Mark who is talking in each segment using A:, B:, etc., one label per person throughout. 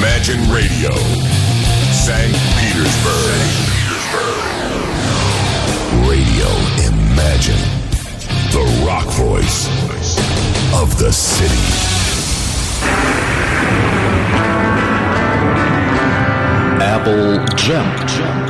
A: Imagine Radio, St. Petersburg. Radio Imagine, the rock voice of the city.
B: Apple Jam.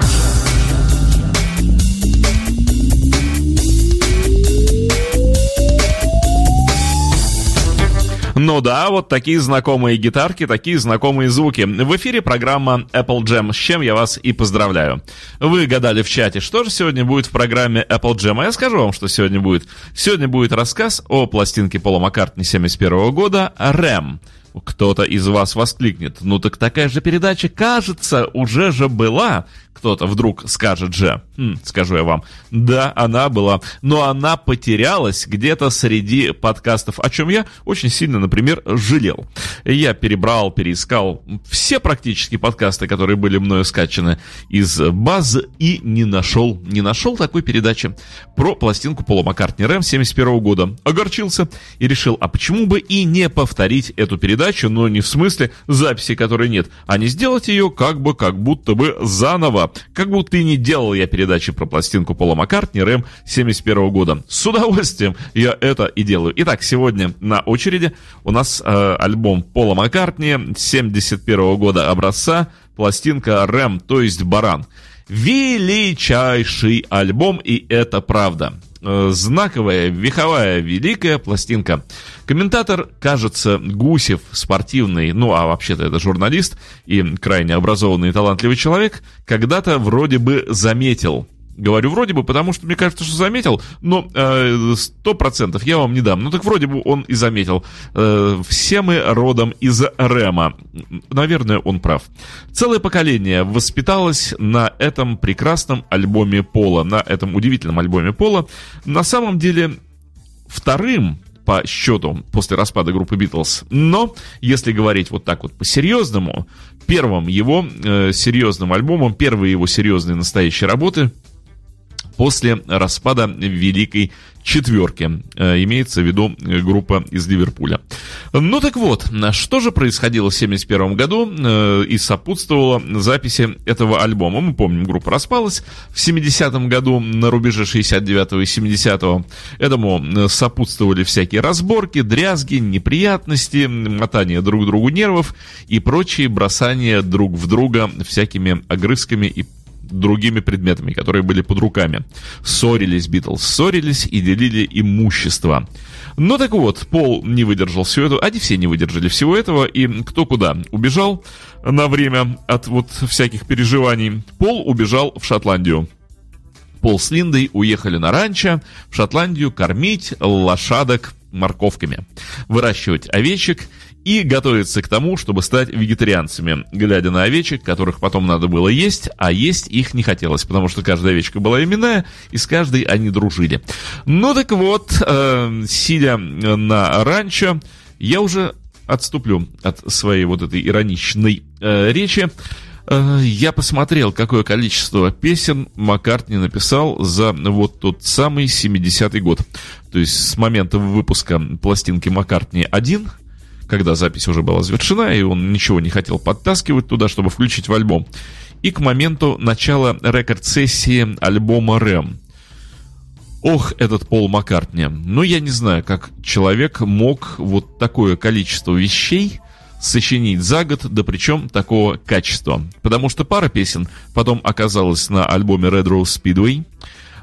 C: Ну да, вот такие знакомые гитарки, такие знакомые звуки. В эфире программа Apple Jam, с чем я вас и поздравляю. Вы гадали в чате, что же сегодня будет в программе Apple Jam, а я скажу вам, что сегодня будет. Сегодня будет рассказ о пластинке Пола Маккартни 71 года «Рэм». Кто-то из вас воскликнет, ну так такая же передача, кажется, уже же была. Кто-то вдруг скажет же, хм, скажу я вам, да, она была, но она потерялась где-то среди подкастов, о чем я очень сильно, например, жалел. Я перебрал, переискал все практически подкасты, которые были мною скачаны из базы и не нашел, не нашел такой передачи про пластинку Пола Маккартни Рэм 71 года. Огорчился и решил, а почему бы и не повторить эту передачу, но не в смысле записи, которой нет, а не сделать ее как бы, как будто бы заново как будто и не делал я передачи про пластинку Пола Маккартни Рэм 71 года. С удовольствием я это и делаю. Итак, сегодня на очереди у нас э, альбом Пола Маккартни 71 года образца, пластинка Рэм, то есть Баран. Величайший альбом, и это правда. Э, знаковая, вековая, великая пластинка. Комментатор, кажется, Гусев, спортивный, ну а вообще-то это журналист и крайне образованный и талантливый человек, когда-то вроде бы заметил – Говорю вроде бы, потому что мне кажется, что заметил, но э, сто процентов я вам не дам. Ну так вроде бы он и заметил. Э, все мы родом из Рема. Наверное, он прав. Целое поколение воспиталось на этом прекрасном альбоме Пола, на этом удивительном альбоме Пола. На самом деле, вторым по счету после распада группы Битлз. Но, если говорить вот так вот по-серьезному, первым его э, серьезным альбомом, первые его серьезные настоящие работы после распада Великой Четверки. Э, имеется в виду э, группа из Ливерпуля. Ну так вот, что же происходило в 1971 году э, и сопутствовало записи этого альбома? Мы помним, группа распалась в 70-м году на рубеже 69-го и 70-го. Этому сопутствовали всякие разборки, дрязги, неприятности, мотание друг другу нервов и прочие бросания друг в друга всякими огрызками и другими предметами, которые были под руками. Ссорились Битлз, ссорились и делили имущество. Ну так вот, Пол не выдержал всего этого, они все не выдержали всего этого, и кто куда убежал на время от вот всяких переживаний. Пол убежал в Шотландию. Пол с Линдой уехали на ранчо в Шотландию кормить лошадок морковками, выращивать овечек и готовиться к тому, чтобы стать вегетарианцами, глядя на овечек, которых потом надо было есть, а есть их не хотелось, потому что каждая овечка была именная, и с каждой они дружили. Ну так вот, э, сидя на ранчо, я уже отступлю от своей вот этой ироничной э, речи. Э, я посмотрел, какое количество песен Маккартни написал за вот тот самый 70-й год. То есть с момента выпуска пластинки Маккартни 1 когда запись уже была завершена, и он ничего не хотел подтаскивать туда, чтобы включить в альбом. И к моменту начала рекорд-сессии альбома «Рэм». Ох, этот Пол Маккартни. Ну, я не знаю, как человек мог вот такое количество вещей сочинить за год, да причем такого качества. Потому что пара песен потом оказалась на альбоме Red Rose Speedway,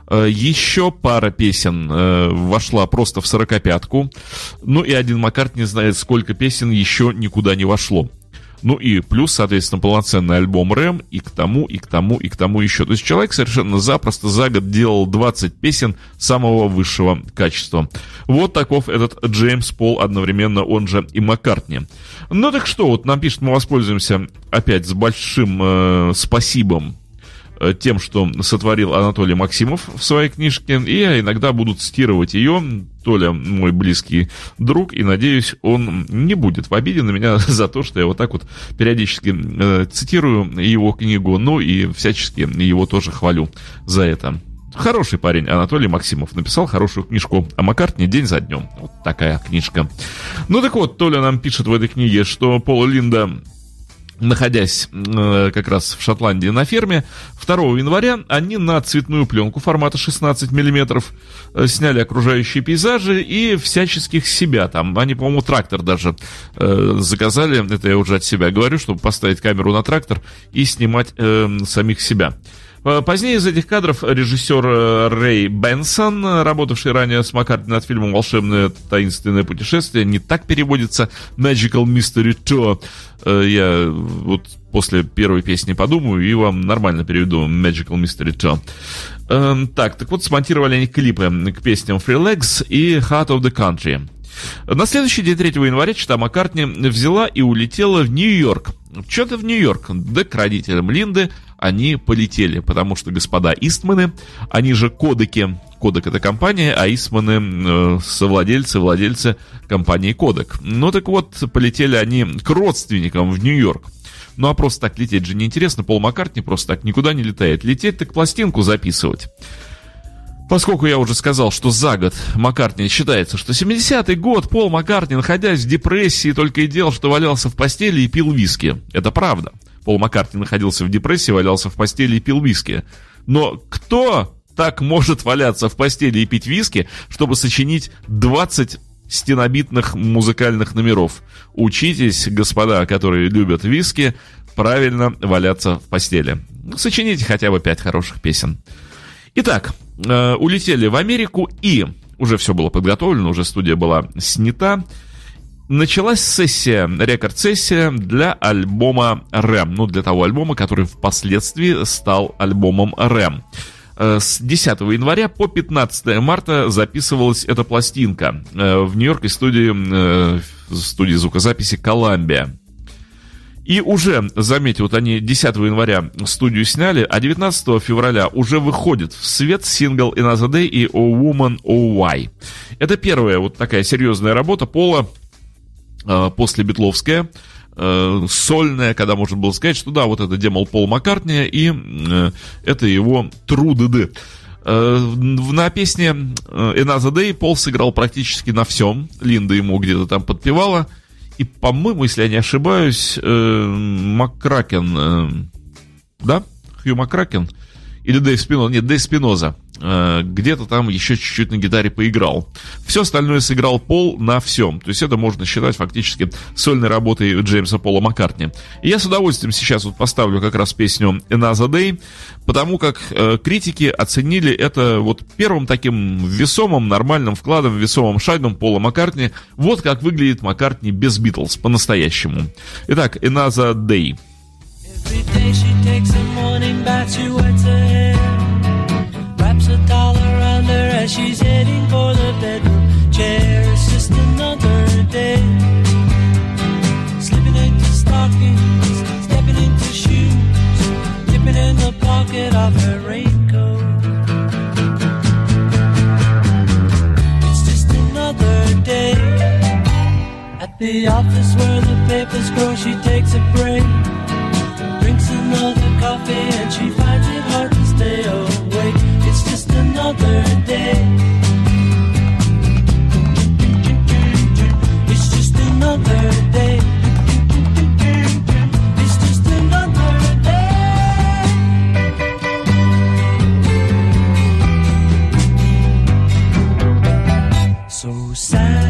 C: Еще пара песен э, вошла просто в сорокопятку. Ну и один Маккарт не знает, сколько песен еще никуда не вошло. Ну и плюс, соответственно, полноценный альбом Рэм и к тому, и к тому, и к тому еще. То есть человек совершенно запросто за год делал 20 песен самого высшего качества. Вот таков этот Джеймс Пол, одновременно он же и Маккартни. Ну так что, вот нам пишет, мы воспользуемся опять с большим э, спасибом Э, тем, что сотворил Анатолий Максимов в своей книжке, и я иногда буду цитировать ее. Толя мой близкий друг, и надеюсь, он не будет в обиде на меня за то, что я вот так вот периодически э, цитирую его книгу, ну и всячески его тоже хвалю за это. Хороший парень Анатолий Максимов написал хорошую книжку о Маккартне день за днем. Вот такая книжка. Ну так вот, Толя нам пишет в этой книге, что Пола Линда находясь э, как раз в Шотландии на ферме, 2 января они на цветную пленку формата 16 миллиметров э, сняли окружающие пейзажи и всяческих себя там. Они, по-моему, трактор даже э, заказали, это я уже от себя говорю, чтобы поставить камеру на трактор и снимать э, самих себя. Э, позднее из этих кадров режиссер э, Рэй Бенсон, работавший ранее с Маккартни над фильмом «Волшебное таинственное путешествие», не так переводится «Magical Mystery Tour». Э, я вот после первой песни подумаю и вам нормально переведу «Magical Mystery Tour». Эм, так, так вот, смонтировали они клипы к песням «Free Legs» и «Heart of the Country». На следующий день, 3 января, Чита Маккартни взяла и улетела в Нью-Йорк. Что-то в Нью-Йорк, да к родителям Линды – они полетели, потому что господа Истманы, они же кодеки, Кодек это компания, а Истманы э, совладельцы, владельцы компании Кодек. Ну так вот, полетели они к родственникам в Нью-Йорк. Ну а просто так лететь же неинтересно, Пол Маккартни просто так никуда не летает. Лететь так пластинку записывать. Поскольку я уже сказал, что за год Маккартни считается, что 70-й год Пол Маккартни, находясь в депрессии, только и делал, что валялся в постели и пил виски. Это правда. Пол Маккартни находился в депрессии, валялся в постели и пил виски. Но кто так может валяться в постели и пить виски, чтобы сочинить 20 стенобитных музыкальных номеров? Учитесь, господа, которые любят виски, правильно валяться в постели. Сочините хотя бы 5 хороших песен. Итак, э, улетели в Америку и уже все было подготовлено, уже студия была снята началась сессия, рекорд-сессия для альбома Рэм. Ну, для того альбома, который впоследствии стал альбомом Рэм. Э, с 10 января по 15 марта записывалась эта пластинка э, в Нью-Йорке студии, э, студии звукозаписи «Коламбия». И уже, заметьте, вот они 10 января студию сняли, а 19 февраля уже выходит в свет сингл Another Day и Oh Woman, Oh Why. Это первая вот такая серьезная работа Пола, после Битловская, э, сольная, когда можно было сказать, что да, вот это демол Пол Маккартни, и э, это его Трудыды. На песне Another Day Пол сыграл практически на всем. Линда ему где-то там подпевала. И, по-моему, если я не ошибаюсь, Маккракен, да? Хью Маккракен – или Дэйв Спиноза, нет, Дэйв Спиноза, э, где-то там еще чуть-чуть на гитаре поиграл. Все остальное сыграл Пол на всем. То есть это можно считать фактически сольной работой Джеймса Пола Маккартни. И я с удовольствием сейчас вот поставлю как раз песню Another Day, потому как э, критики оценили это вот первым таким весомым, нормальным вкладом, весомым шагом Пола Маккартни. Вот как выглядит Маккартни без Битлз по-настоящему. Итак, Another Day. Every day she takes a she's heading for the bedroom chair. It's just another day, slipping into stockings, stepping into shoes, dipping in the pocket of her raincoat. It's just another day. At the office where the papers grow, she takes a break Drinks another coffee and she finds it hard to stay awake. Another day. It's just another day. It's just another day. So sad.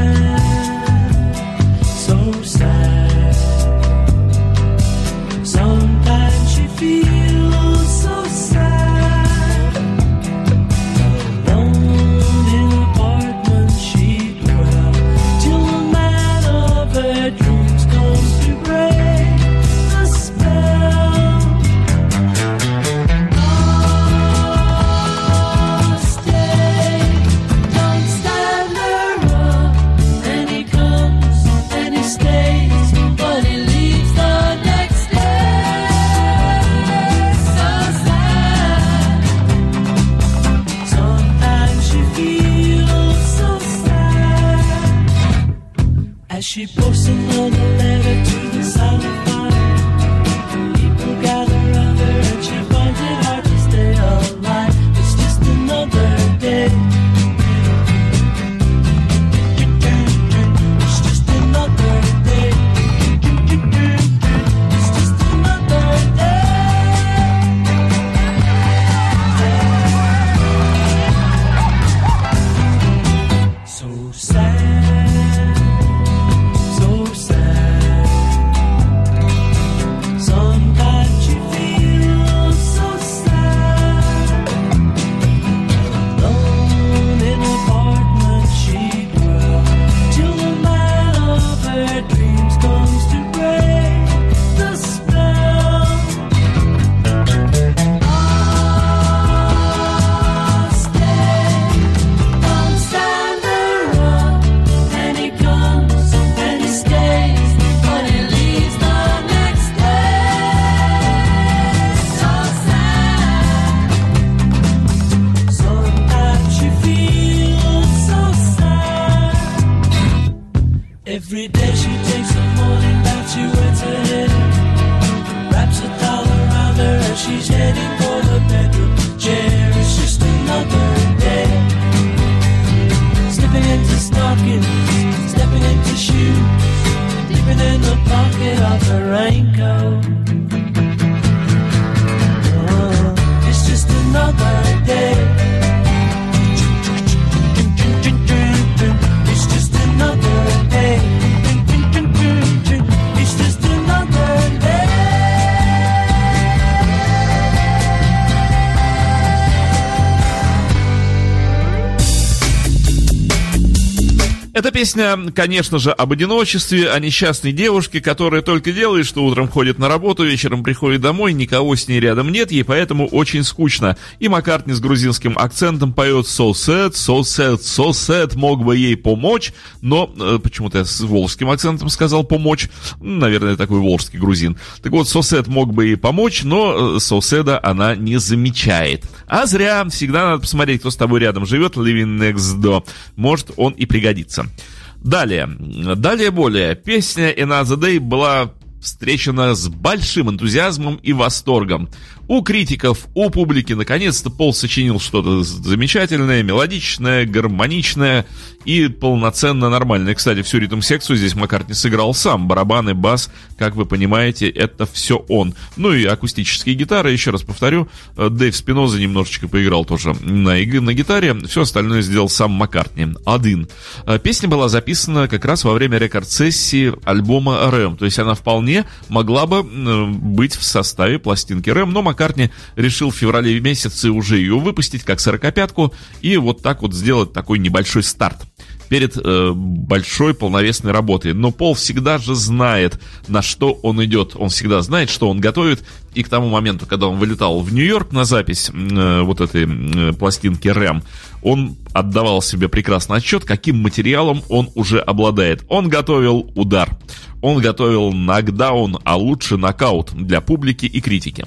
C: Песня, конечно же, об одиночестве, о несчастной девушке, которая только делает, что утром ходит на работу, вечером приходит домой, никого с ней рядом нет, ей поэтому очень скучно. И Маккартни с грузинским акцентом поет «So sad, so sad, so sad», мог бы ей помочь, но э, почему-то я с волжским акцентом сказал «помочь», наверное, такой волжский грузин. Так вот, «so sad» мог бы ей помочь, но э, «so sad» она не замечает. А зря, всегда надо посмотреть, кто с тобой рядом живет, living next door. Может, он и пригодится. Далее, далее более. Песня Another Day была встречена с большим энтузиазмом и восторгом. У критиков, у публики, наконец-то Пол сочинил что-то замечательное, мелодичное, гармоничное и полноценно нормальное. Кстати, всю ритм-секцию здесь Маккартни сыграл сам. Барабаны, бас, как вы понимаете, это все он. Ну и акустические гитары, еще раз повторю, э, Дэйв Спиноза немножечко поиграл тоже на, на гитаре, все остальное сделал сам Маккартни. Один. Э, песня была записана как раз во время рекорд-сессии альбома «Рэм», то есть она вполне могла бы быть в составе пластинки «Рэм», но Маккартни решил в феврале месяце уже ее выпустить как сорокопятку и вот так вот сделать такой небольшой старт перед э, большой полновесной работой. Но Пол всегда же знает, на что он идет. Он всегда знает, что он готовит. И к тому моменту, когда он вылетал в Нью-Йорк на запись э, вот этой э, пластинки Рэм, он отдавал себе прекрасно отчет, каким материалом он уже обладает. Он готовил удар. Он готовил нокдаун, а лучше нокаут для публики и критики.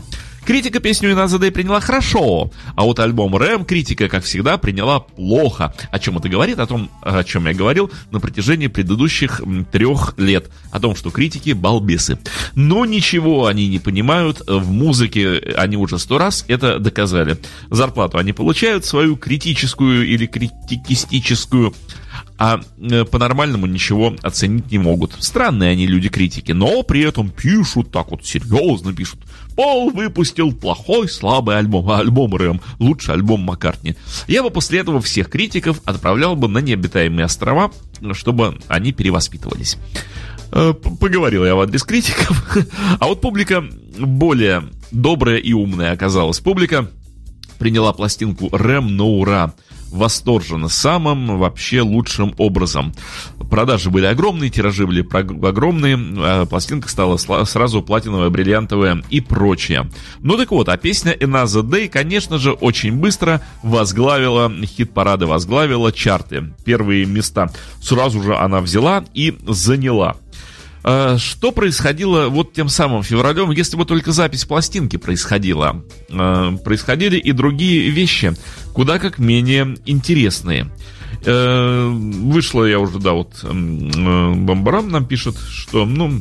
C: Критика песню Иназаде приняла хорошо, а вот альбом Рэм критика, как всегда, приняла плохо. О чем это говорит? О том, о чем я говорил на протяжении предыдущих трех лет. О том, что критики балбесы. Но ничего они не понимают в музыке. Они уже сто раз это доказали. Зарплату они получают свою критическую или критикистическую а э, по-нормальному ничего оценить не могут. Странные они люди-критики, но при этом пишут так вот серьезно пишут. Пол выпустил плохой, слабый альбом, а альбом Рэм, лучший альбом Маккартни. Я бы после этого всех критиков отправлял бы на необитаемые острова, чтобы они перевоспитывались. Э, поговорил я в адрес критиков. А вот публика более добрая и умная оказалась. Публика приняла пластинку Рэм на ура восторженно, самым вообще лучшим образом. Продажи были огромные, тиражи были огромные, а пластинка стала сразу платиновая, бриллиантовая и прочее. Ну так вот, а песня Another Day, конечно же, очень быстро возглавила хит-парады, возглавила чарты. Первые места сразу же она взяла и заняла. А, что происходило вот тем самым февралем, если бы только запись пластинки происходила? А, происходили и другие вещи, куда как менее интересные. Э, вышло я уже, да, вот Бомбарам нам пишет, что, ну,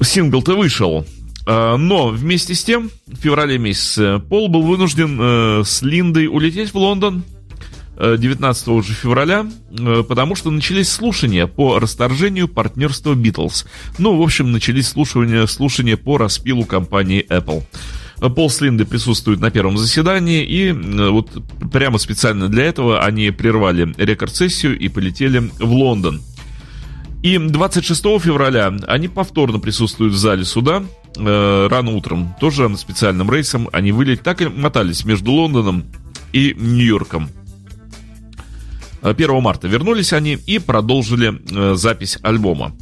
C: сингл-то вышел, а, но вместе с тем, в феврале месяце Пол был вынужден э, с Линдой улететь в Лондон, 19 уже февраля, э, потому что начались слушания по расторжению партнерства Битлз. Ну, в общем, начались слушания, слушания по распилу компании Apple. Пол с Линды присутствуют на первом заседании, и э, вот прямо специально для этого они прервали рекорд-сессию и полетели в Лондон. И 26 февраля они повторно присутствуют в зале суда, э, рано утром, тоже специальным рейсом. Они вылетели, так и мотались между Лондоном и Нью-Йорком. 1 э, марта вернулись они и продолжили э, запись альбома.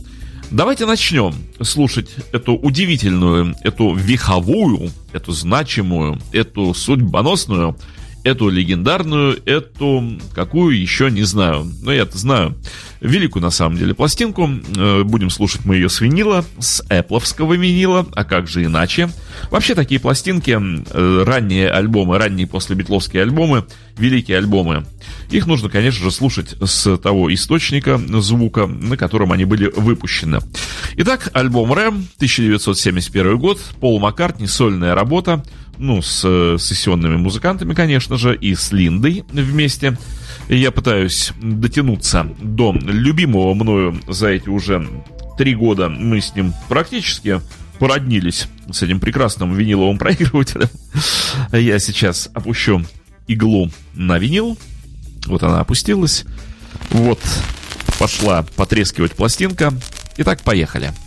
C: Давайте начнем слушать эту удивительную, эту веховую, эту значимую, эту судьбоносную, эту легендарную, эту какую еще не знаю. Но я-то знаю великую на самом деле пластинку. Э, будем слушать мы ее с винила, с эпловского винила, а как же иначе. Вообще такие пластинки, э, ранние альбомы, ранние после битловские альбомы, великие альбомы, их нужно, конечно же, слушать с того источника звука, на котором они были выпущены. Итак, альбом Рэм, 1971 год, Пол Маккартни, сольная работа, ну, с э, сессионными музыкантами, конечно же, и с Линдой вместе – я пытаюсь дотянуться до любимого мною за эти уже три года. Мы с ним практически породнились с этим прекрасным виниловым проигрывателем. Я сейчас опущу иглу на винил. Вот она опустилась. Вот пошла потрескивать пластинка. Итак, поехали.
D: your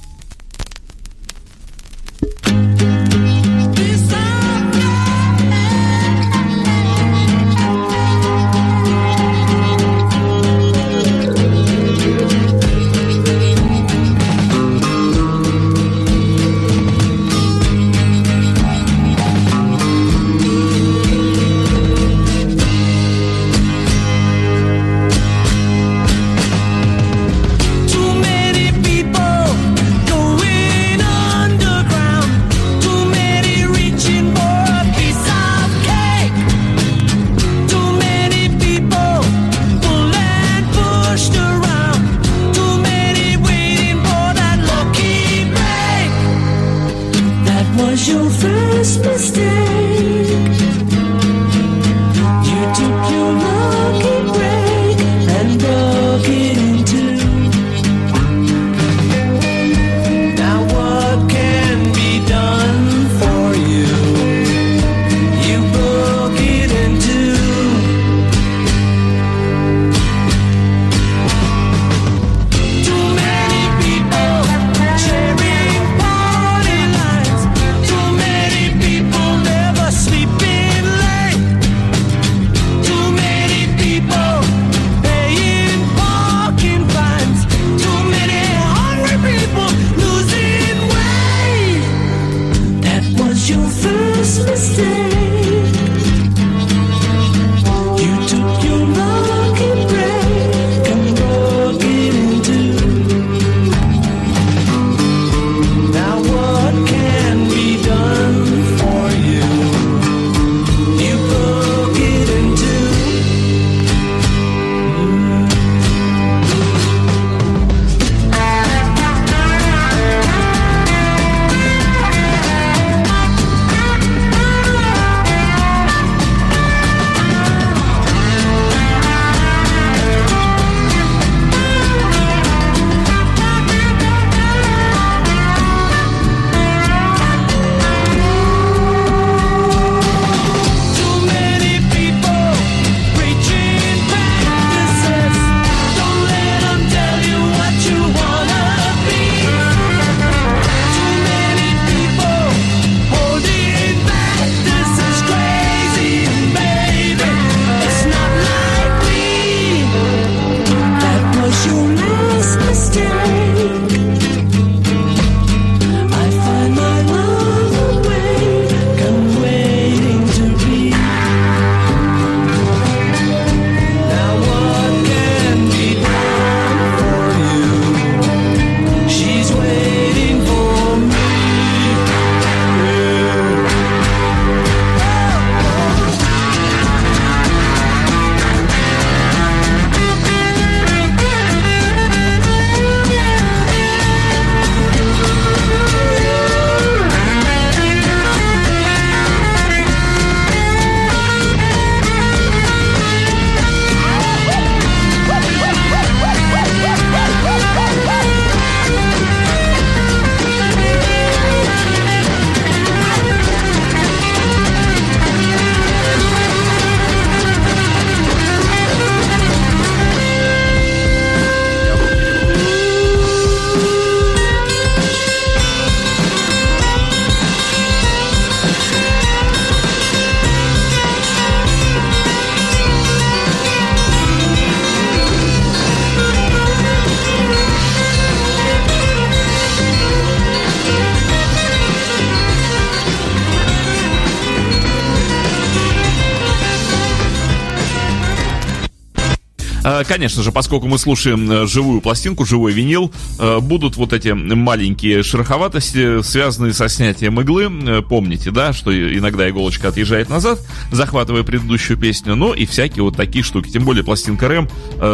C: Конечно же, поскольку мы слушаем э, живую пластинку, живой винил, э, будут вот эти маленькие шероховатости, связанные со снятием иглы. Э, Помните, да, что иногда иголочка отъезжает назад, захватывая предыдущую песню, ну и всякие вот такие штуки. Тем более пластинка Рэм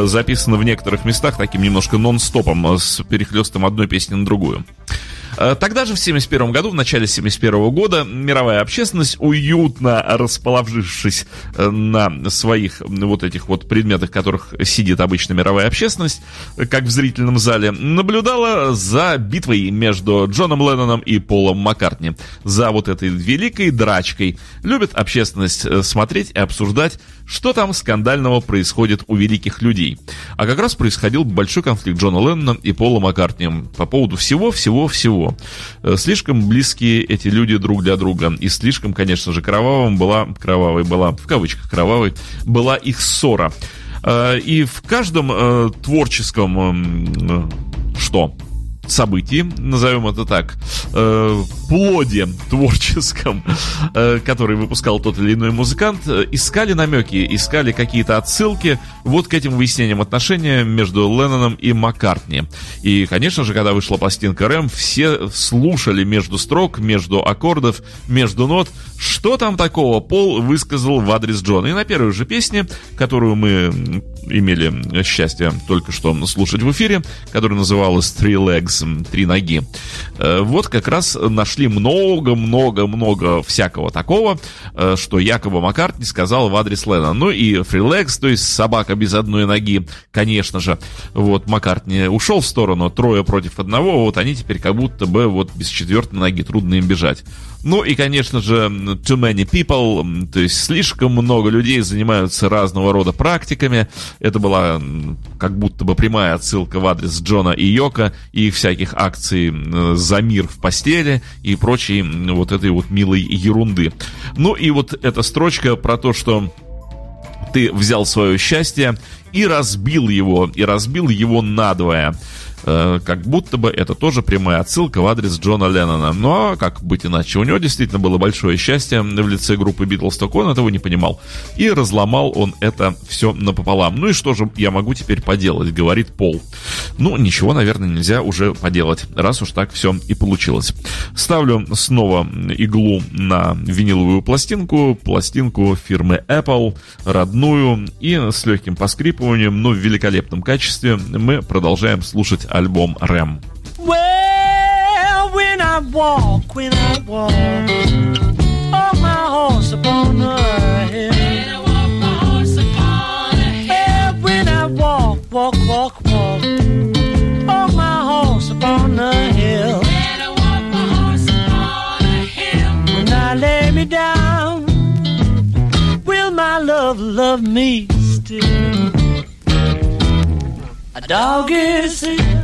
C: записана в некоторых местах таким немножко нон-стопом, с перехлестом одной песни на другую. Э, Тогда же, в 71 году, в начале 71 года, мировая общественность, уютно расположившись э, на своих вот этих вот предметах, которых сидит обычно мировая общественность, как в зрительном зале, наблюдала за битвой между Джоном Ленноном и Полом Маккартни, за вот этой великой драчкой. Любит общественность э, смотреть и обсуждать, что там скандального происходит у великих людей. А как раз происходил большой конфликт Джона Леннона и Пола Маккартни по поводу всего-всего-всего. Э, Слишком близкие эти люди друг для друга. И слишком, конечно же, кровавым была, кровавой была, в кавычках кровавой, была их ссора. Э, И в каждом э, творческом эм, что? Событии, назовем это так, э, плоде творческом, э, который выпускал тот или иной музыкант, э, искали намеки, искали какие-то отсылки вот к этим выяснениям отношения между Ленноном и Маккартни. И, конечно же, когда вышла пластинка Рэм, все слушали между строк, между аккордов, между нот, что там такого Пол высказал в адрес Джона. И на первой же песне, которую мы имели счастье только что слушать в эфире, которая называлась Three Legs, три ноги. Э, Вот как раз нашли много-много-много всякого такого, э, что якобы Маккартни сказал в адрес Лена. Ну и Legs, то есть собака без одной ноги, конечно же. Вот Маккартни ушел в сторону, трое против одного, вот они теперь как будто бы вот без четвертой ноги, трудно им бежать. Ну и, конечно же, too many people, то есть слишком много людей занимаются разного рода практиками. Это была как будто бы прямая отсылка в адрес Джона и Йока и их всяких акций за мир в постели и прочей вот этой вот милой ерунды. Ну и вот эта строчка про то, что ты взял свое счастье и разбил его, и разбил его надвое. Э, Как будто бы это тоже прямая отсылка в адрес Джона Леннона. Но, как быть иначе, у него действительно было большое счастье в лице группы Битлз, только он этого не понимал. И разломал он это все напополам. Ну и что же я могу теперь поделать, говорит Пол. Ну, ничего, наверное, нельзя уже поделать, раз уж так все и получилось. Ставлю снова иглу на виниловую пластинку, пластинку фирмы Apple, родную, и с легким поскрипыванием, но в великолепном качестве мы продолжаем слушать альбом Рэм.
D: Well, when I walk, when I walk, on my horse upon the hill. Yeah, when I walk, walk, walk, walk, on my horse upon the hill. When I lay me down, will my love love me still? A dog is here.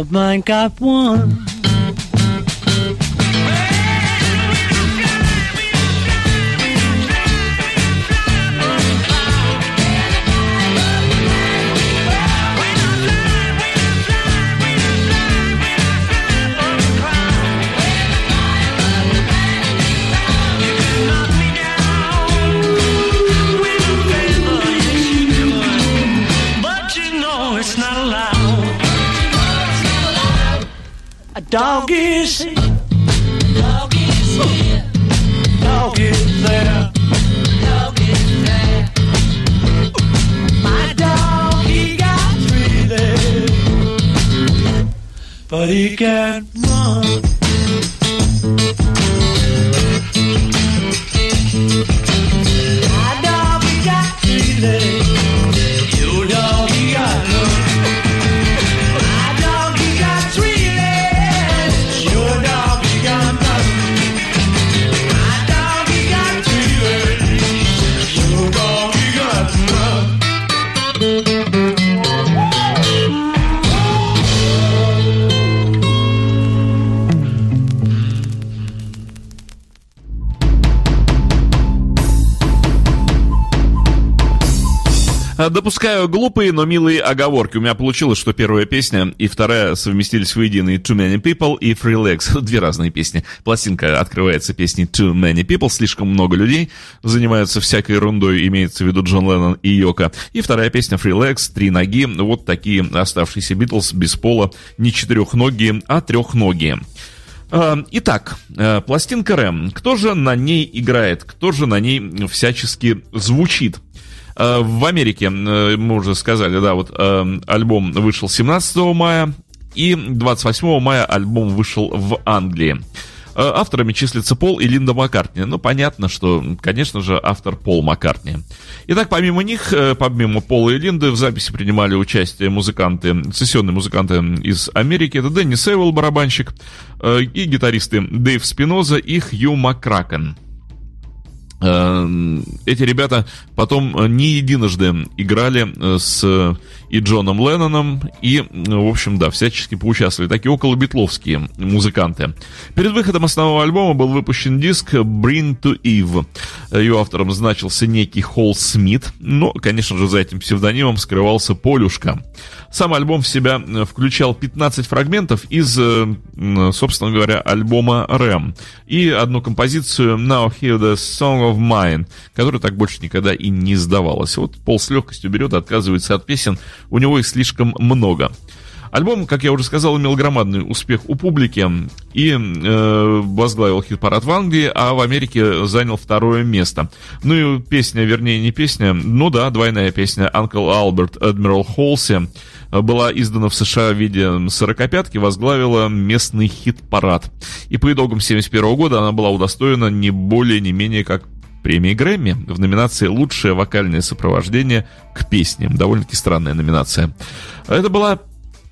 D: but mine got one. Dog is here,
E: Dog is here,
D: dog is there.
E: dog is there.
D: My dog, he got three legs, but he can't
C: Допускаю глупые, но милые оговорки. У меня получилось, что первая песня и вторая совместились воедино и Too Many People и Free Legs. Две разные песни. Пластинка открывается песней Too Many People. Слишком много людей занимаются всякой ерундой, имеется в виду Джон Леннон и Йока. И вторая песня Free Legs, Три ноги. Вот такие оставшиеся Битлз без пола. Не четырехногие, а трехногие. А, Итак, э, пластинка Рэм. Кто же на ней играет? Кто же на ней всячески звучит? Э, В Америке, э, мы уже сказали, да, вот э, альбом вышел 17 мая, и 28 мая альбом вышел в Англии. Э, Авторами числятся Пол и Линда Маккартни. Ну, понятно, что, конечно же, автор Пол Маккартни. Итак, помимо них, помимо Пола и Линды, в записи принимали участие музыканты, сессионные музыканты из Америки. Это Дэнни Сейвел, барабанщик, и гитаристы Дэйв Спиноза и Хью Маккракен. Э, Эти ребята потом э, не единожды играли э, с и Джоном Ленноном, и, в общем, да, всячески поучаствовали. Такие около битловские музыканты. Перед выходом основного альбома был выпущен диск Bring to Eve. Ее автором значился некий Холл Смит, но, конечно же, за этим псевдонимом скрывался Полюшка. Сам альбом в себя включал 15 фрагментов из, собственно говоря, альбома Рэм и одну композицию Now Hear the Song of Mine, которая так больше никогда и не издавалась. Вот Пол с легкостью берет и отказывается от песен, у него их слишком много. Альбом, как я уже сказал, имел громадный успех у публики и э, возглавил хит-парад в Англии, а в Америке занял второе место. Ну и песня, вернее не песня, ну да, двойная песня «Uncle Albert Admiral Halsey» была издана в США в виде сорокопятки, возглавила местный хит-парад. И по итогам 1971 года она была удостоена не более, не менее как премии Грэмми в номинации «Лучшее вокальное сопровождение к песне». Довольно-таки странная номинация. Это была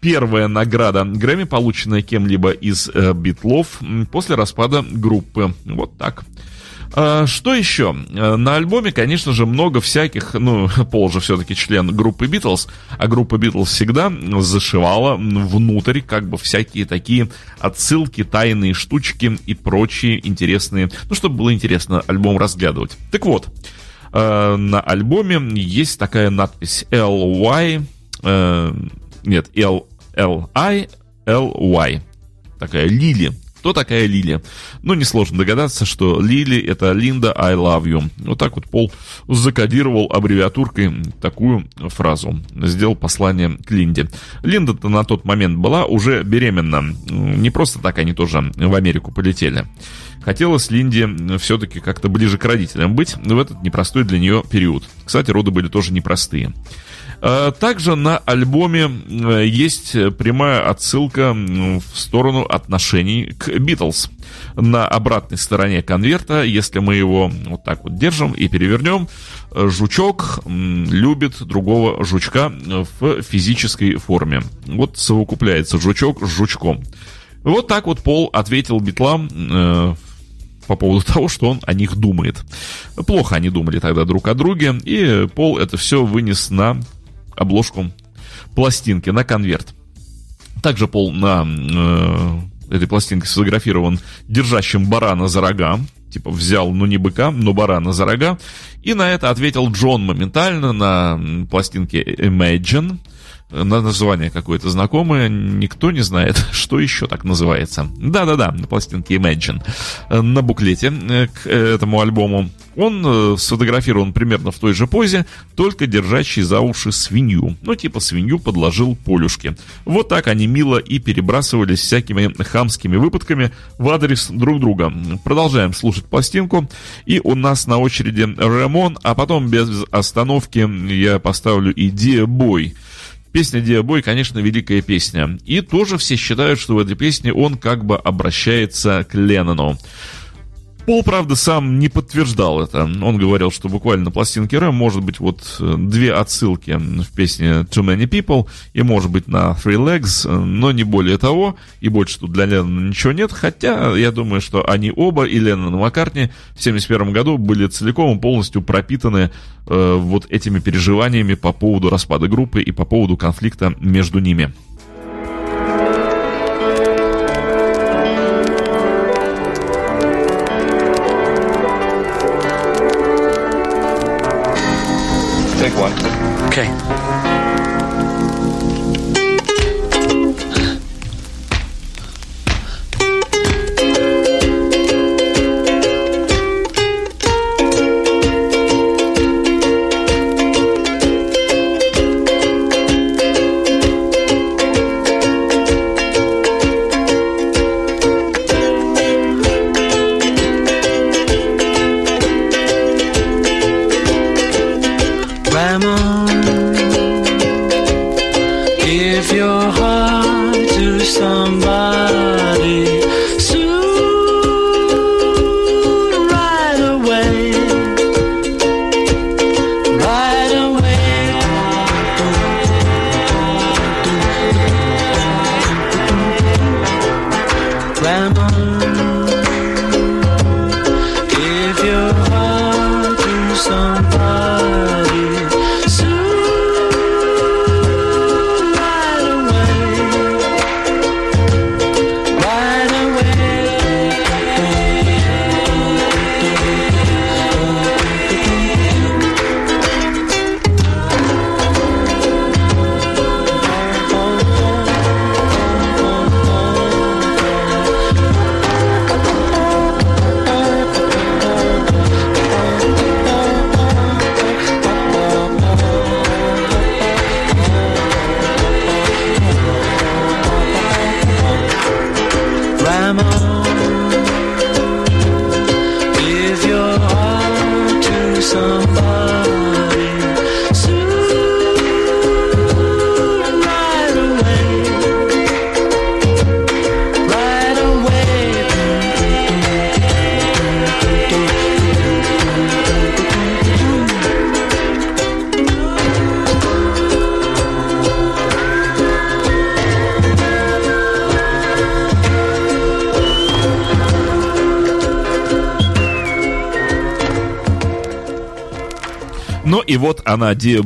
C: первая награда Грэмми, полученная кем-либо из э, Битлов после распада группы. Вот так. А, Что еще? Э, На альбоме, конечно же, много всяких, ну, Пол же все-таки член группы Битлз, а группа Битлз всегда зашивала внутрь как бы всякие такие отсылки, тайные штучки и прочие интересные, ну, чтобы было интересно альбом разглядывать. Так вот, э, на альбоме есть такая надпись LY, э, нет, L, L-I, L-Y, такая Лили. Кто такая Лили? Ну, несложно догадаться, что Лили — это Линда I love you. Вот так вот Пол закодировал аббревиатуркой такую фразу. Сделал послание к Линде. Линда-то на тот момент была уже беременна. Не просто так они тоже в Америку полетели. Хотелось Линде все-таки как-то ближе к родителям быть в этот непростой для нее период. Кстати, роды были тоже непростые. Э, Также на альбоме есть прямая отсылка в сторону отношений к Битлз. На обратной стороне конверта, если мы его вот так вот держим и перевернем, жучок любит другого жучка в физической форме. Вот совокупляется жучок с жучком. Вот так вот Пол ответил Битлам э, по поводу того, что он о них думает. Плохо они думали тогда друг о друге, и Пол это все вынес на обложку пластинки, на конверт. Также Пол на э, этой пластинке сфотографирован держащим барана за рога. Типа взял, ну не быка, но барана за рога. И на это ответил Джон моментально на пластинке Imagine. На название какое-то знакомое, никто не знает, что еще так называется. Да-да-да, на пластинке Imagine. Э, На буклете э, к этому альбому он э, сфотографирован примерно в той же позе, только держащий за уши свинью. Ну, типа свинью подложил Полюшке. Вот так они мило и перебрасывались всякими хамскими выпадками в адрес друг друга. Продолжаем слушать пластинку. И у нас на очереди Ремон, а потом без остановки я поставлю и Dear Boy. Песня Диабой, конечно, великая песня. И тоже все считают, что в этой песне он как бы обращается к Леннону. Пол, правда, сам не подтверждал это. Он говорил, что буквально на пластинке Рэм может быть вот э, две отсылки в песне Too Many People и может быть на Three Legs, э, но не более того, и больше тут для Леннона ничего нет, хотя я думаю, что они оба, и Леннон и Маккартни в 71 году были целиком и полностью пропитаны э, вот этими переживаниями по поводу распада группы и по поводу конфликта между ними.
B: One.
E: Okay.
D: И вот она, Dear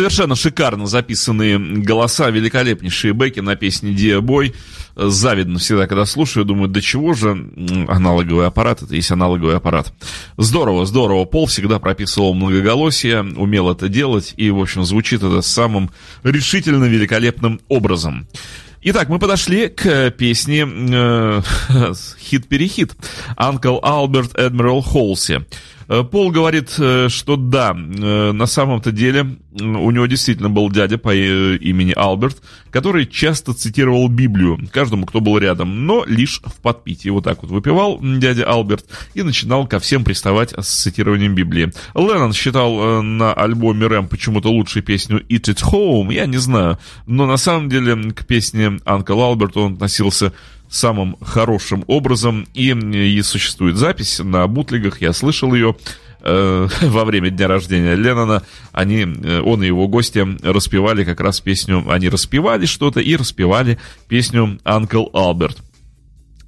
D: Совершенно шикарно записанные голоса, великолепнейшие бэки на песне Boy. Завидно всегда, когда слушаю, думаю, до чего же аналоговый аппарат, это есть аналоговый аппарат. Здорово, здорово. Пол всегда прописывал многоголосие, умел это делать, и, в общем, звучит это самым решительно великолепным образом. Итак, мы подошли к песне э, хит-перехит. Uncle Albert Admiral Холси. Э, Пол говорит, э, что да, э, на самом-то деле у него действительно был дядя по имени Алберт, который часто цитировал Библию каждому, кто был рядом, но лишь в подпитии. Вот так вот выпивал дядя Алберт и начинал ко всем приставать с цитированием Библии. Леннон считал на альбоме Рэм почему-то лучшей песню Eat It Home, я не знаю, но на самом деле к песне Uncle Алберт он относился самым хорошим образом. И, и существует запись на бутлегах, я слышал ее э, во время дня рождения Леннона. Они, э, он и его гости распевали как раз песню, они распевали что-то и распевали песню Uncle Albert.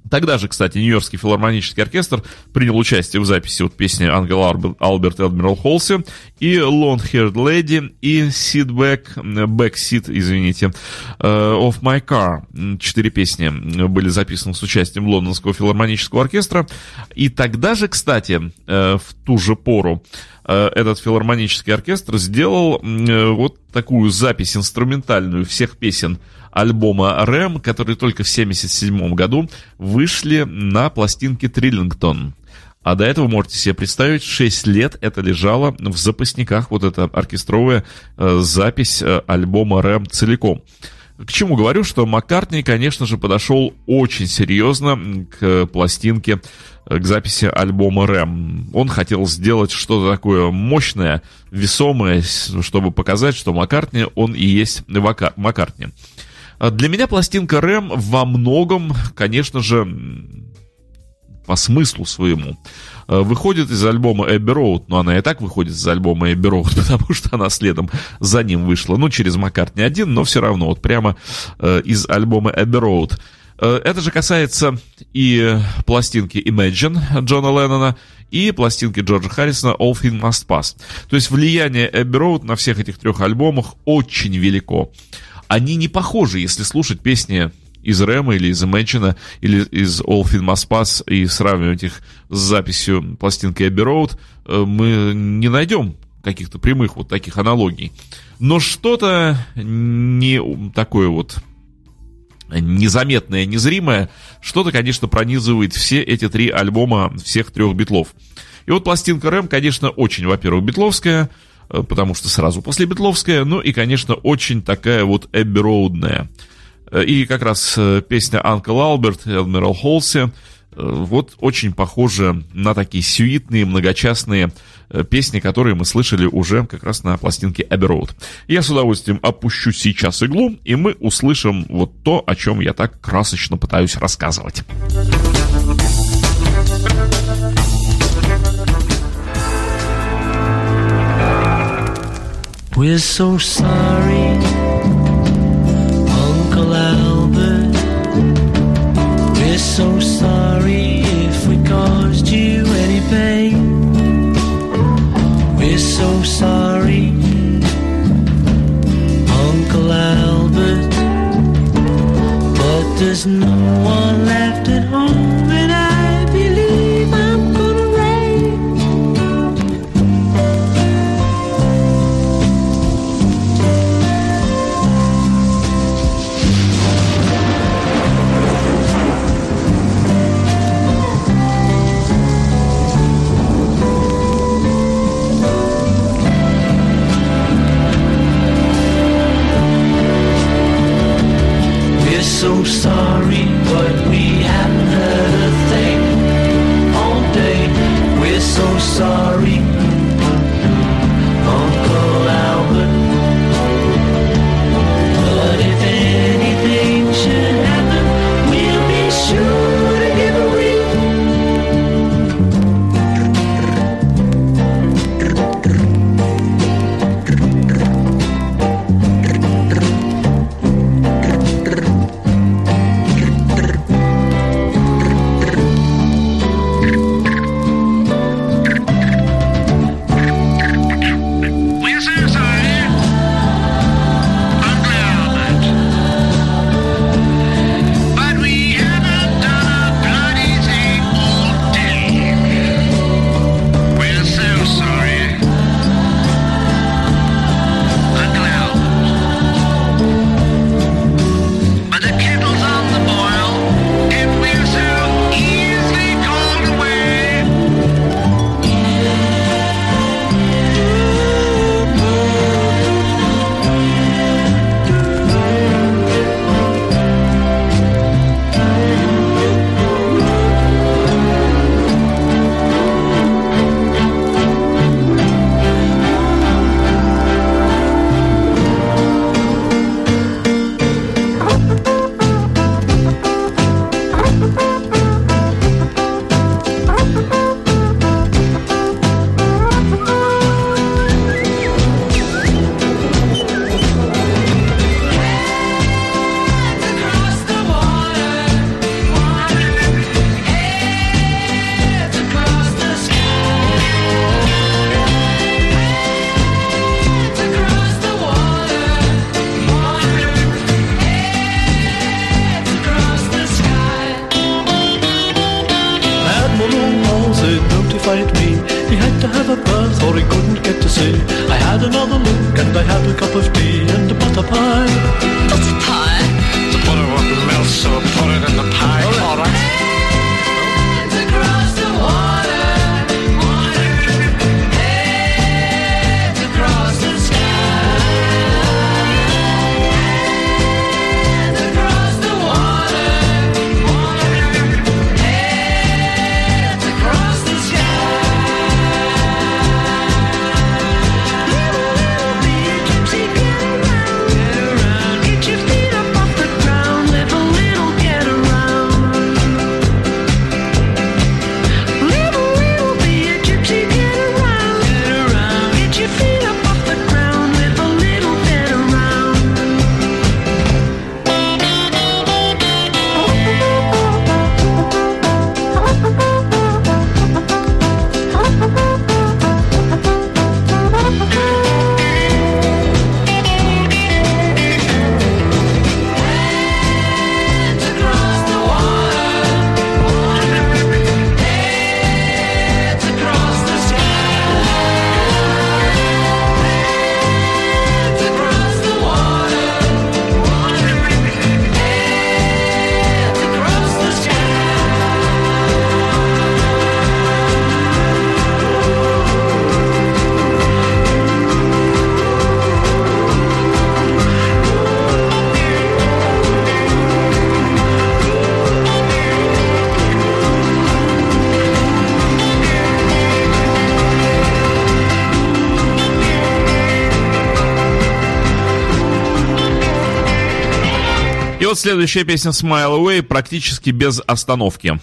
C: Тогда же, кстати, Нью-Йоркский филармонический оркестр принял участие в записи вот песни Ангел Арб- Алберт и Адмирал Холси, и Long Haired Lady, и Sit Back, Back Seat, извините, э, Of My Car. Четыре песни были записаны с участием Лондонского филармонического оркестра. И тогда же, кстати, э, в ту же пору, э, этот филармонический оркестр сделал вот такую запись инструментальную всех песен альбома Рэм, которые только в 1977 году вышли на пластинке Триллингтон. А до этого, можете себе представить, 6 лет это лежало в запасниках, вот эта оркестровая э, запись э, альбома Рэм целиком. К чему говорю, что Маккартни, конечно же, подошел очень серьезно к пластинке, э, к записи альбома Рэм. Он хотел сделать что-то такое мощное, весомое, чтобы показать, что Маккартни, он и есть Маккартни. А Для меня пластинка Рэм во многом, конечно же, по смыслу своему, э, выходит из альбома Эбби Роуд, но она и так выходит из альбома Эбби Роуд, потому что она следом за ним вышла, ну, через Маккартни один, но все равно, вот прямо э, из альбома Эбби Роуд. Это же касается и пластинки Imagine Джона Леннона, и пластинки Джорджа Харрисона All Things Must Pass. То есть влияние Эбби Роуд на всех этих трех альбомах очень велико. Они не похожи, если слушать песни из Рэма или из Imagine, или из All Things Must Pass и сравнивать их с записью пластинки Эбби Роуд, э, мы не найдем каких-то прямых вот таких аналогий. Но что-то не такое вот незаметное, незримое, что-то, конечно, пронизывает все эти три альбома всех трех битлов. И вот пластинка Рэм, конечно, очень, во-первых, битловская, потому что сразу после битловская, ну и, конечно, очень такая вот Эбби Роудная. Э, И как раз э, песня Albert и Admiral Холси вот очень похожи на такие сюитные, многочастные э, песни, которые мы слышали уже как раз на пластинке Abbey Road. Я с удовольствием опущу сейчас иглу, и мы услышим вот то, о чем я так красочно пытаюсь рассказывать.
D: We're so sorry,
C: следующая песня Smile Away практически без остановки.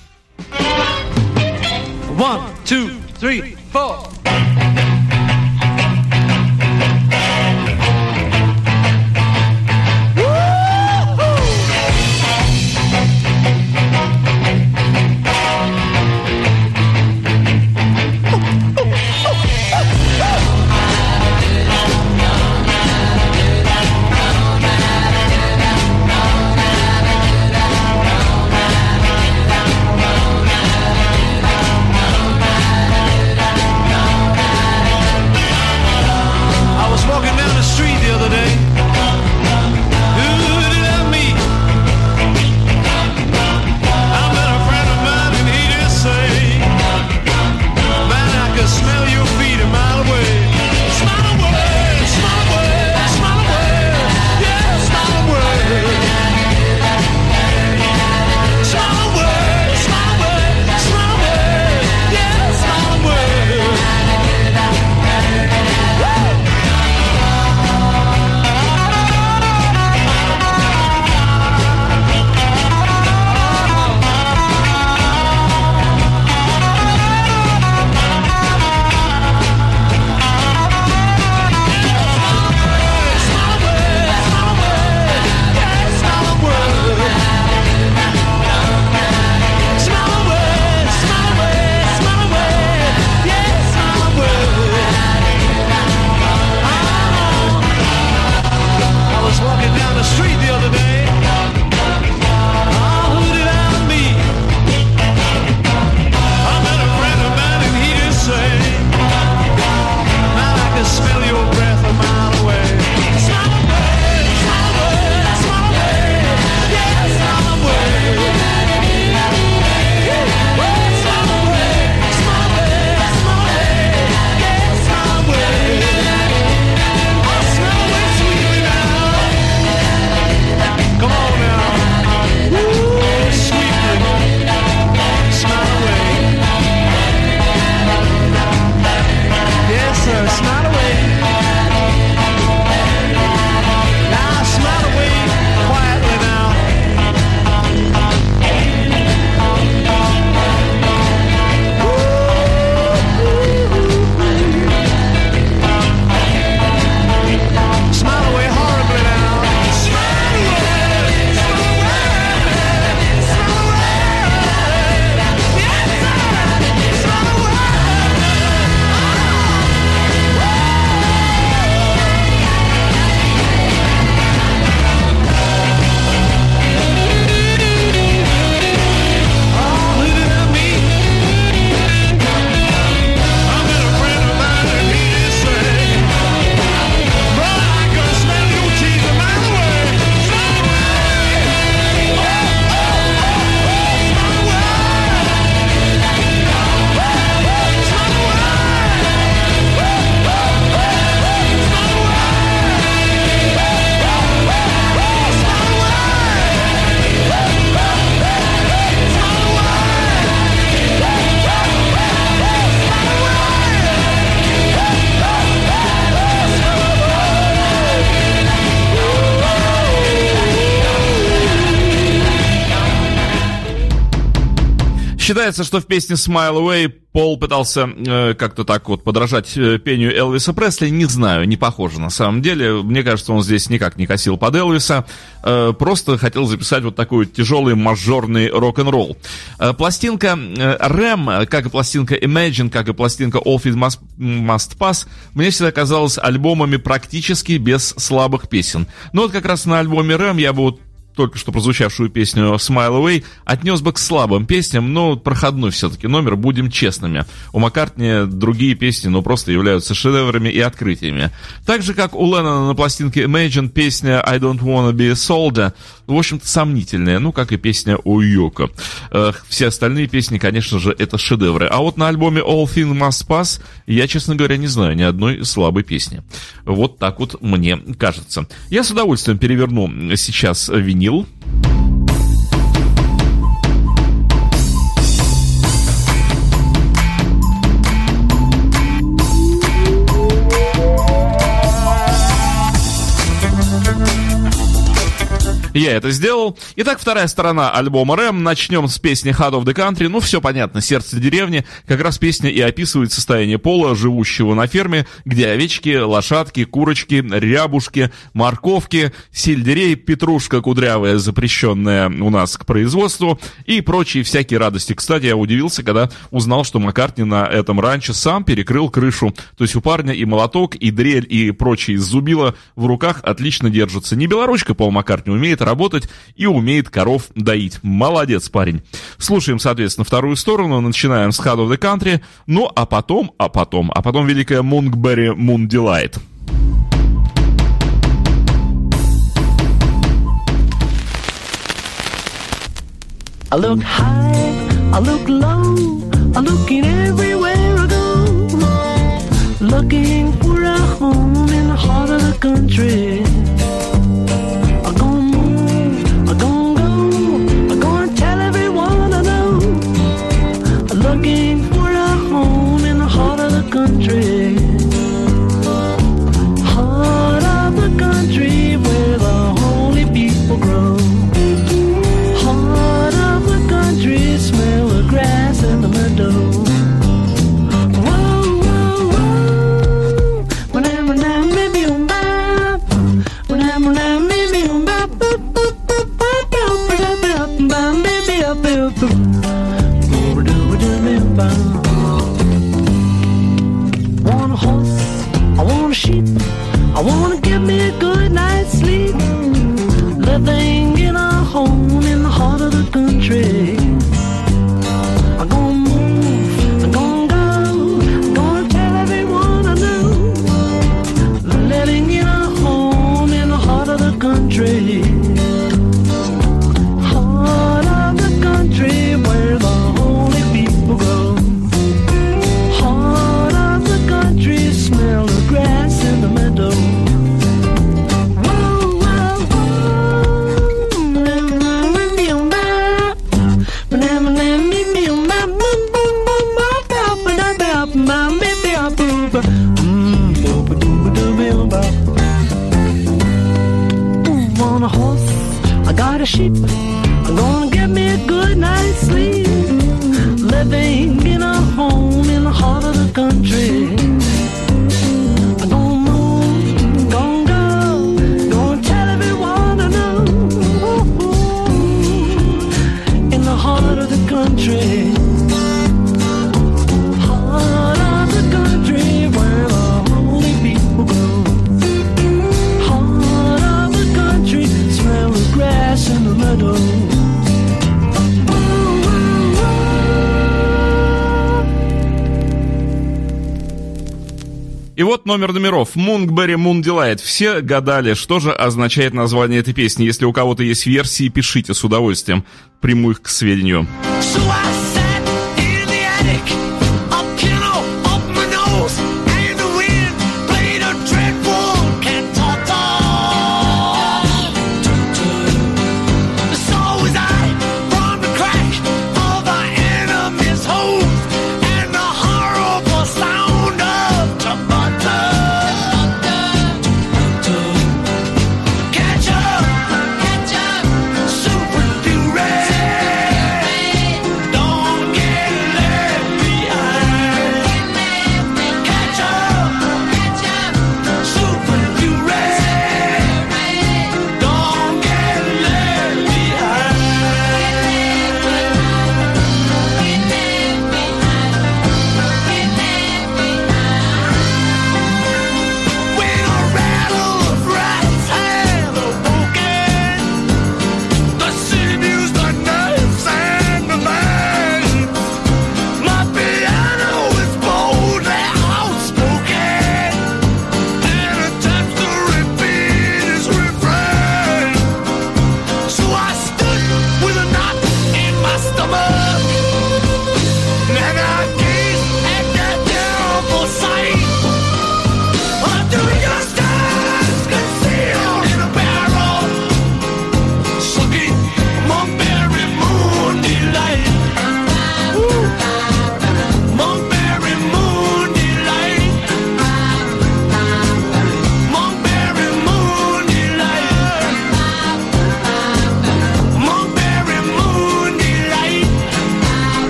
C: Считается, что в песне Smile Away Пол пытался э, как-то так вот подражать э, пению Элвиса Пресли. Не знаю, не похоже на самом деле. Мне кажется, он здесь никак не косил под Элвиса. Э, просто хотел записать вот такой тяжелый мажорный рок-н-ролл. Э, пластинка э, Рэм, как и пластинка Imagine, как и пластинка All Feet Must, Must Pass, мне всегда казалось альбомами практически без слабых песен. Но вот как раз на альбоме Рэм я бы вот только что прозвучавшую песню Smile Away отнес бы к слабым песням, но проходной все-таки номер, будем честными. У Маккартни другие песни, ну, просто являются шедеврами и открытиями. Так же, как у Леннона на пластинке Imagine песня I Don't Wanna Be a Soldier, в общем-то, сомнительная, ну, как и песня у Йоко. Э, все остальные песни, конечно же, это шедевры. А вот на альбоме All Things Must Pass я, честно говоря, не знаю ни одной слабой песни. Вот так вот мне кажется. Я с удовольствием переверну сейчас винил. Я это сделал. Итак, вторая сторона альбома Рэм. Начнем с песни Heart of the Country. Ну, все понятно, сердце деревни. Как раз песня и описывает состояние пола, живущего на ферме, где овечки, лошадки, курочки, рябушки, морковки, сельдерей, петрушка кудрявая, запрещенная у нас к производству, и прочие всякие радости. Кстати, я удивился, когда узнал, что Маккартни на этом ранчо сам перекрыл крышу. То есть у парня и молоток, и дрель, и прочие зубила в руках отлично держатся. Не белоручка Пол Маккартни умеет работать и умеет коров доить. Молодец, парень. Слушаем, соответственно, вторую сторону. Начинаем с Head of the Country. Ну, а потом, а потом, а потом великая Мунгберри Moon Delight.
D: I look high, I look low, I'm looking everywhere I go. Looking for a home in the heart of the country. Country. Heart of the country where the holy people grow. Heart of the country, smell the grass and the meadow. I wanna get
C: номер номеров. Moon Delight. Все гадали, что же означает название этой песни. Если у кого-то есть версии, пишите с удовольствием. Приму их к сведению.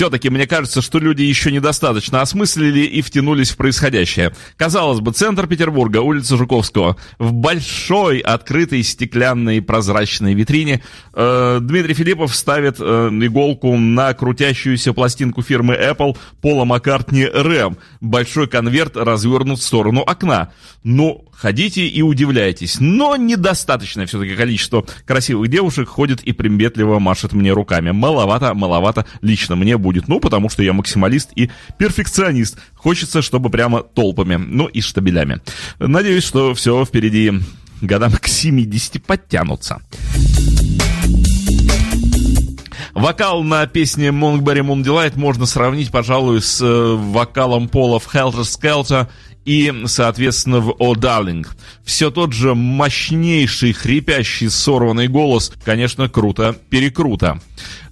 C: Все-таки мне кажется, что люди еще недостаточно осмыслили и втянулись в происходящее. Казалось бы, центр Петербурга, улица Жуковского, в большой открытой стеклянной прозрачной витрине э, Дмитрий Филиппов ставит э, иголку на крутящуюся пластинку фирмы Apple Пола Маккартни Рэм. Большой конверт развернут в сторону окна. Ну, ходите и удивляйтесь. Но недостаточное все-таки количество красивых девушек ходит и приметливо машет мне руками. Маловато, маловато лично мне будет. Ну, потому что я максималист и перфекционист. Хочется, чтобы прямо толпами. Ну и штабелями. Надеюсь, что все впереди годам к 70 подтянутся. Вокал на песне Monkberry Moon можно сравнить, пожалуй, с э, вокалом Пола в Helter Skelter и, соответственно, в «О Darling». Все тот же мощнейший, хрипящий, сорванный голос, конечно, круто-перекруто.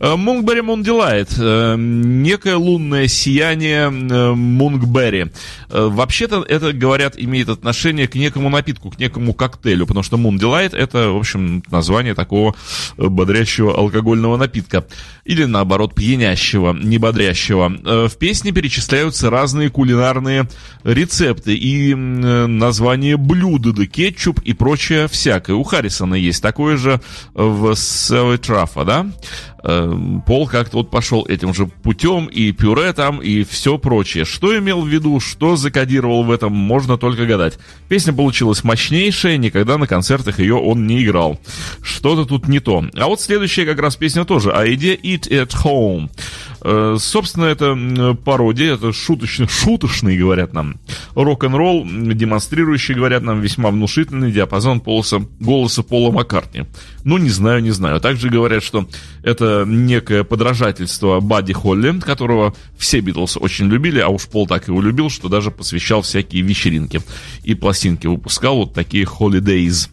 C: Monkberry Moon Delight, э, некое лунное сияние э, Monkberry. Э, Вообще-то это, говорят, имеет отношение к некому напитку, к некому коктейлю, потому что Delight это, в общем, название такого э, бодрящего алкогольного напитка. Или, наоборот, пьянящего, не бодрящего. Э, В песне перечисляются разные кулинарные рецепты и м, э, названия блюда, да кетчуп и прочее всякое. У Харрисона есть такое же в Savage Truffa, да? Э, Пол как-то вот пошел этим же путем, и пюре там, и все прочее. Что имел в виду, что закодировал в этом, можно только гадать. Песня получилась мощнейшая, никогда на концертах ее он не играл. Что-то тут не то. А вот следующая как раз песня тоже, о еде Eat at Home. Э, Собственно, это пародия, это шуточный, шуточный, говорят нам, рок-н-ролл, демонстрирующий, говорят нам, весьма внушительный диапазон голоса, голоса Пола Маккартни. Ну, не знаю, не знаю. Также говорят, что это некое подражательство Бадди Холли, которого все Битлз очень любили, а уж Пол так его любил, что даже посвящал всякие вечеринки и пластинки выпускал, вот такие Holidays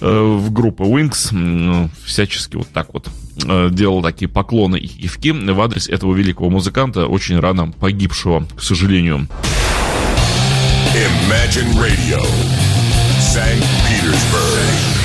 C: э, в группу Wings всячески вот так вот Э, делал такие поклоны и кивки в адрес этого великого музыканта, очень рано погибшего, к сожалению.
A: Imagine Radio. St. Petersburg.